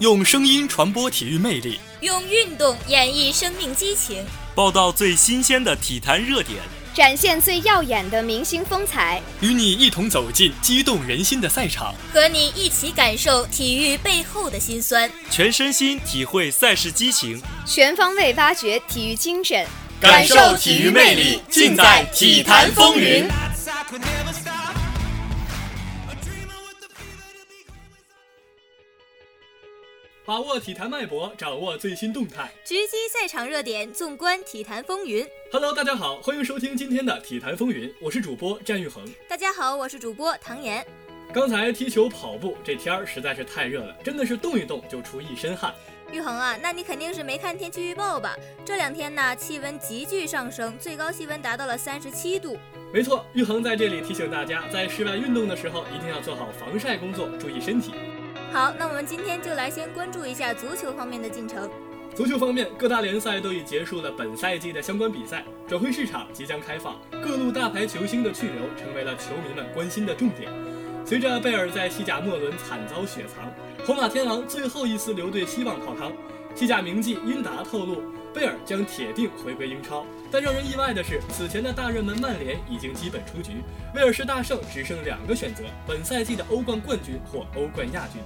用声音传播体育魅力，用运动演绎生命激情，报道最新鲜的体坛热点，展现最耀眼的明星风采，与你一同走进激动人心的赛场，和你一起感受体育背后的辛酸，全身心体会赛事激情，全方位挖掘体育精神，感受体育魅力，尽在体坛风云。把握体坛脉搏，掌握最新动态，直击赛场热点，纵观体坛风云。Hello，大家好，欢迎收听今天的体坛风云，我是主播战玉恒。大家好，我是主播唐岩。刚才踢球、跑步，这天儿实在是太热了，真的是动一动就出一身汗。玉恒啊，那你肯定是没看天气预报吧？这两天呢，气温急剧上升，最高气温达到了三十七度。没错，玉恒在这里提醒大家，在室外运动的时候，一定要做好防晒工作，注意身体。好，那我们今天就来先关注一下足球方面的进程。足球方面，各大联赛都已结束了本赛季的相关比赛，转会市场即将开放，各路大牌球星的去留成为了球迷们关心的重点。随着贝尔在西甲末轮惨遭雪藏，皇马天王最后一丝留队希望泡汤。西甲名记英达透露，贝尔将铁定回归英超。但让人意外的是，此前的大热门曼联已经基本出局，威尔士大胜只剩两个选择：本赛季的欧冠冠军或欧冠亚军。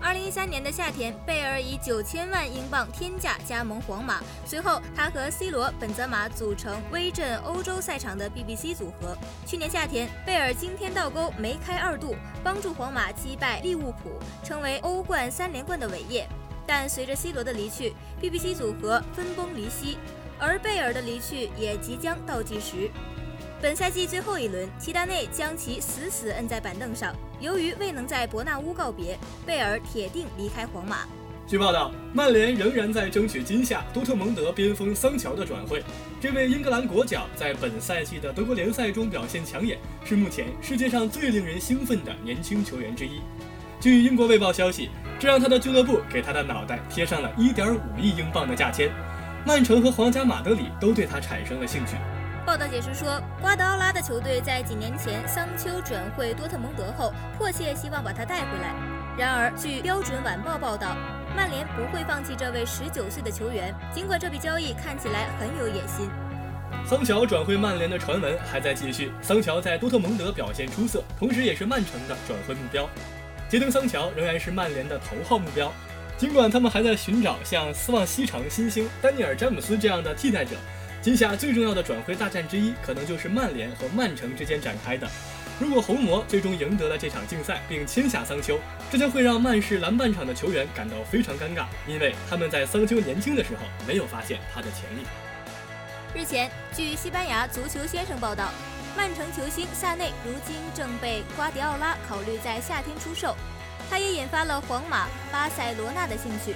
二零一三年的夏天，贝尔以九千万英镑天价加盟皇马，随后他和 C 罗、本泽马组成威震欧洲赛场的 BBC 组合。去年夏天，贝尔惊天倒钩，梅开二度，帮助皇马击败利物浦，成为欧冠三连冠的伟业。但随着 C 罗的离去，BBC 组合分崩离析，而贝尔的离去也即将倒计时。本赛季最后一轮，齐达内将其死死摁在板凳上。由于未能在伯纳乌告别，贝尔铁定离开皇马。据报道，曼联仍然在争取今夏多特蒙德边锋桑乔的转会。这位英格兰国脚在本赛季的德国联赛中表现抢眼，是目前世界上最令人兴奋的年轻球员之一。据英国卫报消息，这让他的俱乐部给他的脑袋贴上了一点五亿英镑的价签。曼城和皇家马德里都对他产生了兴趣。报道解释说，瓜德奥拉的球队在几年前桑丘转会多特蒙德后，迫切希望把他带回来。然而，据标准晚报报道，曼联不会放弃这位十九岁的球员，尽管这笔交易看起来很有野心。桑乔转会曼联的传闻还在继续。桑乔在多特蒙德表现出色，同时也是曼城的转会目标。杰登·桑乔仍然是曼联的头号目标，尽管他们还在寻找像斯旺西城新星丹尼尔·詹姆斯这样的替代者。今夏最重要的转会大战之一，可能就是曼联和曼城之间展开的。如果红魔最终赢得了这场竞赛，并签下桑丘，这将会让曼市篮板场的球员感到非常尴尬，因为他们在桑丘年轻的时候没有发现他的潜力。日前，据西班牙足球先生报道，曼城球星萨内如今正被瓜迪奥拉考虑在夏天出售，他也引发了皇马、巴塞罗那的兴趣。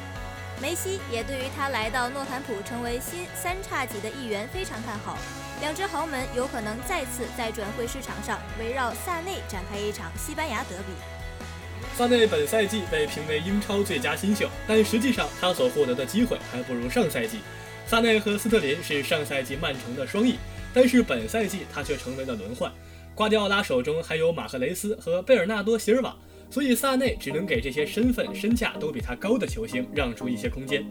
梅西也对于他来到诺坎普成为新三叉戟的一员非常看好，两支豪门有可能再次在转会市场上围绕萨内展开一场西班牙德比。萨内本赛季被评为英超最佳新秀，但实际上他所获得的机会还不如上赛季。萨内和斯特林是上赛季曼城的双翼，但是本赛季他却成为了轮换。瓜迪奥拉手中还有马赫雷斯和贝尔纳多·席尔瓦。所以萨内只能给这些身份、身价都比他高的球星让出一些空间。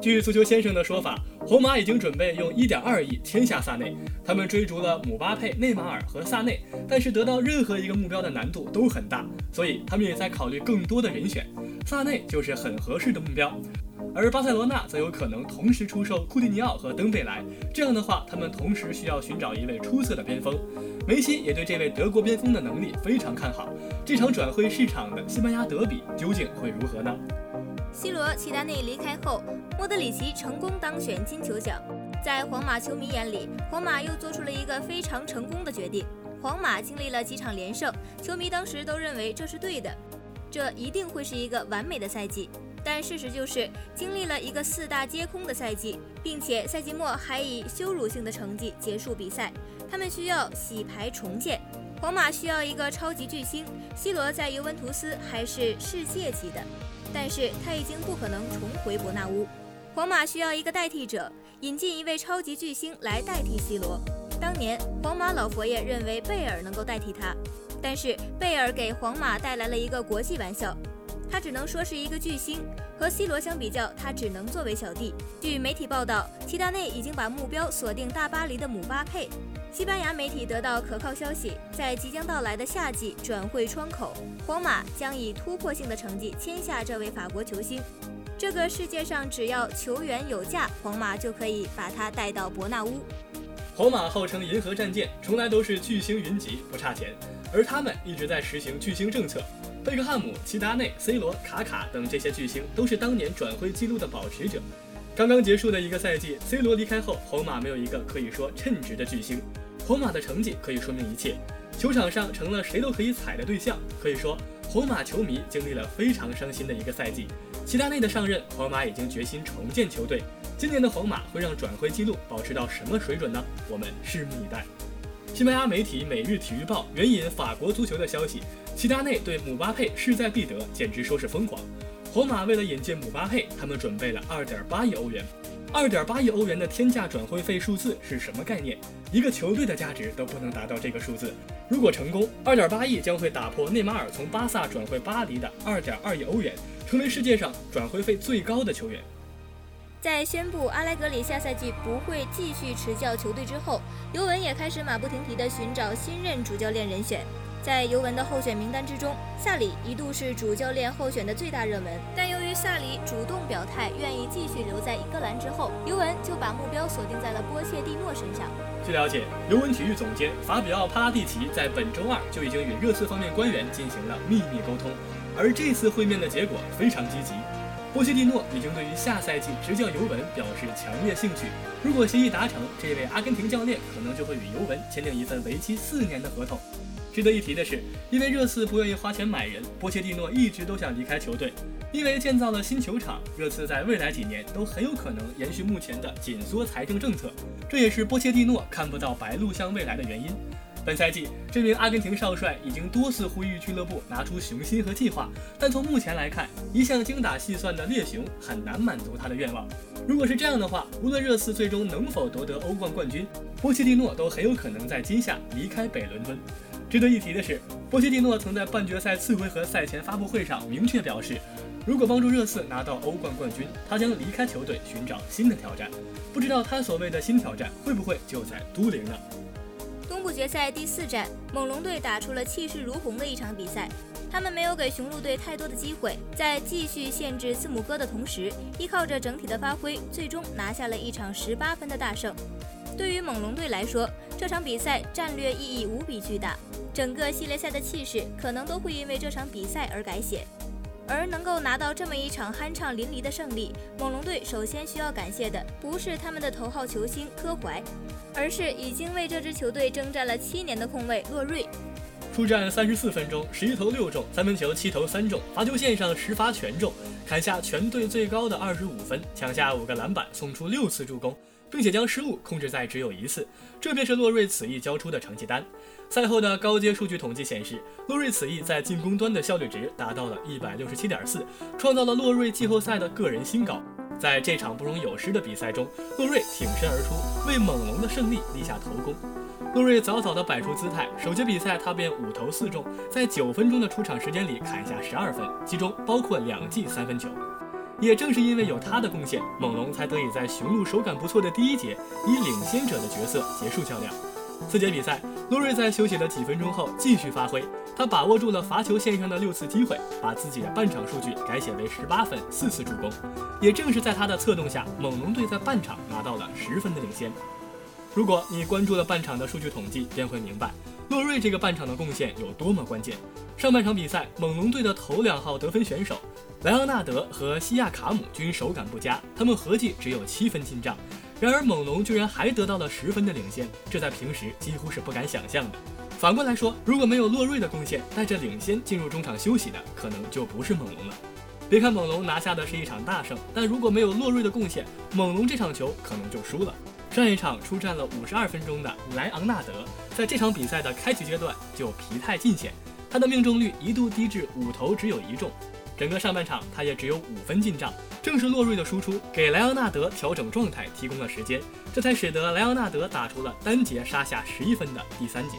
据足球先生的说法，皇马已经准备用1.2亿签下萨内。他们追逐了姆巴佩、内马尔和萨内，但是得到任何一个目标的难度都很大，所以他们也在考虑更多的人选。萨内就是很合适的目标。而巴塞罗那则有可能同时出售库蒂尼奥和登贝莱，这样的话，他们同时需要寻找一位出色的边锋。梅西也对这位德国边锋的能力非常看好。这场转会市场的西班牙德比究竟会如何呢？C 罗、齐达内离开后，莫德里奇成功当选金球奖。在皇马球迷眼里，皇马又做出了一个非常成功的决定。皇马经历了几场连胜，球迷当时都认为这是对的，这一定会是一个完美的赛季。但事实就是，经历了一个四大皆空的赛季，并且赛季末还以羞辱性的成绩结束比赛，他们需要洗牌重建。皇马需要一个超级巨星，C 罗在尤文图斯还是世界级的，但是他已经不可能重回伯纳乌。皇马需要一个代替者，引进一位超级巨星来代替 C 罗。当年皇马老佛爷认为贝尔能够代替他。但是贝尔给皇马带来了一个国际玩笑，他只能说是一个巨星，和 C 罗相比较，他只能作为小弟。据媒体报道，齐达内已经把目标锁定大巴黎的姆巴佩。西班牙媒体得到可靠消息，在即将到来的夏季转会窗口，皇马将以突破性的成绩签下这位法国球星。这个世界上只要球员有价，皇马就可以把他带到伯纳乌。皇马号称银河战舰，从来都是巨星云集，不差钱。而他们一直在实行巨星政策，贝克汉姆、齐达内、C 罗、卡卡等这些巨星都是当年转会记录的保持者。刚刚结束的一个赛季，C 罗离开后，皇马没有一个可以说称职的巨星。皇马的成绩可以说明一切，球场上成了谁都可以踩的对象。可以说，皇马球迷经历了非常伤心的一个赛季。齐达内的上任，皇马已经决心重建球队。今年的皇马会让转会记录保持到什么水准呢？我们拭目以待。西班牙媒体《每日体育报》援引法国足球的消息，齐达内对姆巴佩势在必得，简直说是疯狂。皇马为了引进姆巴佩，他们准备了二点八亿欧元。二点八亿欧元的天价转会费数字是什么概念？一个球队的价值都不能达到这个数字。如果成功，二点八亿将会打破内马尔从巴萨转会巴黎的二点二亿欧元，成为世界上转会费最高的球员。在宣布阿莱格里下赛季不会继续执教球队之后，尤文也开始马不停蹄地寻找新任主教练人选。在尤文的候选名单之中，萨里一度是主教练候选的最大热门，但由于萨里主动表态愿意继续留在英格兰之后，尤文就把目标锁定在了波切蒂诺身上。据了解，尤文体育总监法比奥·帕拉蒂奇在本周二就已经与热刺方面官员进行了秘密沟通，而这次会面的结果非常积极。波切蒂诺已经对于下赛季执教尤文表示强烈兴趣，如果协议达成，这位阿根廷教练可能就会与尤文签订一份为期四年的合同。值得一提的是，因为热刺不愿意花钱买人，波切蒂诺一直都想离开球队。因为建造了新球场，热刺在未来几年都很有可能延续目前的紧缩财政政策，这也是波切蒂诺看不到白鹿巷未来的原因。本赛季，这名阿根廷少帅已经多次呼吁俱乐部拿出雄心和计划，但从目前来看，一向精打细算的猎熊很难满足他的愿望。如果是这样的话，无论热刺最终能否夺得欧冠冠军，波切蒂诺都很有可能在今夏离开北伦敦。值得一提的是，波切蒂诺曾在半决赛次回合赛前发布会上明确表示，如果帮助热刺拿到欧冠冠军，他将离开球队寻找新的挑战。不知道他所谓的新挑战会不会就在都灵呢？东部决赛第四战，猛龙队打出了气势如虹的一场比赛。他们没有给雄鹿队太多的机会，在继续限制字母哥的同时，依靠着整体的发挥，最终拿下了一场十八分的大胜。对于猛龙队来说，这场比赛战略意义无比巨大，整个系列赛的气势可能都会因为这场比赛而改写。而能够拿到这么一场酣畅淋漓的胜利，猛龙队首先需要感谢的不是他们的头号球星科怀，而是已经为这支球队征战了七年的控卫洛瑞。出战三十四分钟，十一投六中，三分球七投三中，罚球线上十罚全中，砍下全队最高的二十五分，抢下五个篮板，送出六次助攻。并且将失误控制在只有一次，这便是洛瑞此役交出的成绩单。赛后的高阶数据统计显示，洛瑞此役在进攻端的效率值达到了一百六十七点四，创造了洛瑞季后赛的个人新高。在这场不容有失的比赛中，洛瑞挺身而出，为猛龙的胜利立下头功。洛瑞早早地摆出姿态，首节比赛他便五投四中，在九分钟的出场时间里砍下十二分，其中包括两记三分球。也正是因为有他的贡献，猛龙才得以在雄鹿手感不错的第一节以领先者的角色结束较量。四节比赛，洛瑞在休息了几分钟后继续发挥，他把握住了罚球线上的六次机会，把自己的半场数据改写为十八分、四次助攻。也正是在他的策动下，猛龙队在半场拿到了十分的领先。如果你关注了半场的数据统计，便会明白洛瑞这个半场的贡献有多么关键。上半场比赛，猛龙队的头两号得分选手莱昂纳德和西亚卡姆均手感不佳，他们合计只有七分进账。然而猛龙居然还得到了十分的领先，这在平时几乎是不敢想象的。反过来说，如果没有洛瑞的贡献，带着领先进入中场休息的可能就不是猛龙了。别看猛龙拿下的是一场大胜，但如果没有洛瑞的贡献，猛龙这场球可能就输了。上一场出战了五十二分钟的莱昂纳德，在这场比赛的开局阶段就疲态尽显。他的命中率一度低至五投只有一中，整个上半场他也只有五分进账。正是洛瑞的输出给莱昂纳德调整状态提供了时间，这才使得莱昂纳德打出了单节杀下十一分的第三节。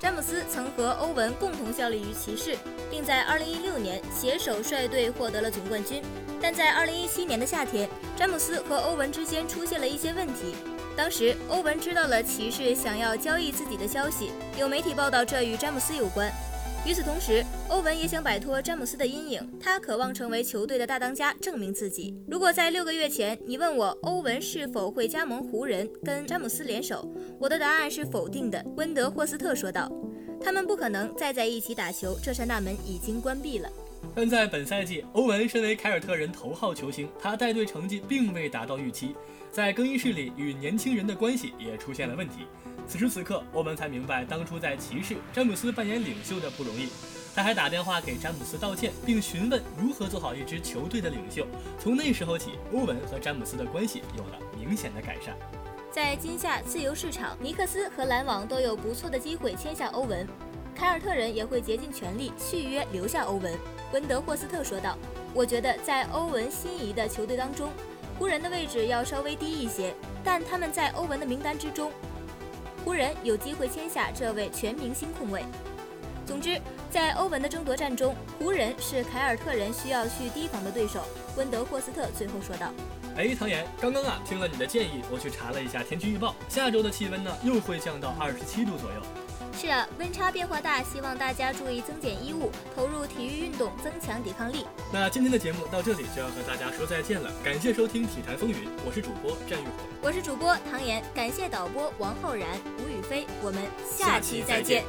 詹姆斯曾和欧文共同效力于骑士，并在2016年携手率队获得了总冠军。但在2017年的夏天，詹姆斯和欧文之间出现了一些问题。当时，欧文知道了骑士想要交易自己的消息，有媒体报道这与詹姆斯有关。与此同时，欧文也想摆脱詹姆斯的阴影，他渴望成为球队的大当家，证明自己。如果在六个月前你问我欧文是否会加盟湖人跟詹姆斯联手，我的答案是否定的。温德霍斯特说道：“他们不可能再在一起打球，这扇大门已经关闭了。”但在本赛季，欧文身为凯尔特人头号球星，他带队成绩并未达到预期，在更衣室里与年轻人的关系也出现了问题。此时此刻，欧文才明白当初在骑士，詹姆斯扮演领袖的不容易。他还打电话给詹姆斯道歉，并询问如何做好一支球队的领袖。从那时候起，欧文和詹姆斯的关系有了明显的改善。在今夏自由市场，尼克斯和篮网都有不错的机会签下欧文，凯尔特人也会竭尽全力续约留下欧文。温德霍斯特说道：“我觉得在欧文心仪的球队当中，湖人的位置要稍微低一些，但他们在欧文的名单之中。”湖人有机会签下这位全明星控卫。总之，在欧文的争夺战中，湖人是凯尔特人需要去提防的对手。温德霍斯特最后说道：“哎，唐岩，刚刚啊听了你的建议，我去查了一下天气预报，下周的气温呢又会降到二十七度左右。”是啊，温差变化大，希望大家注意增减衣物，投入体育运动，增强抵抗力。那今天的节目到这里就要和大家说再见了，感谢收听《体坛风云》，我是主播战玉虎，我是主播唐岩，感谢导播王浩然、吴雨飞，我们下期再见。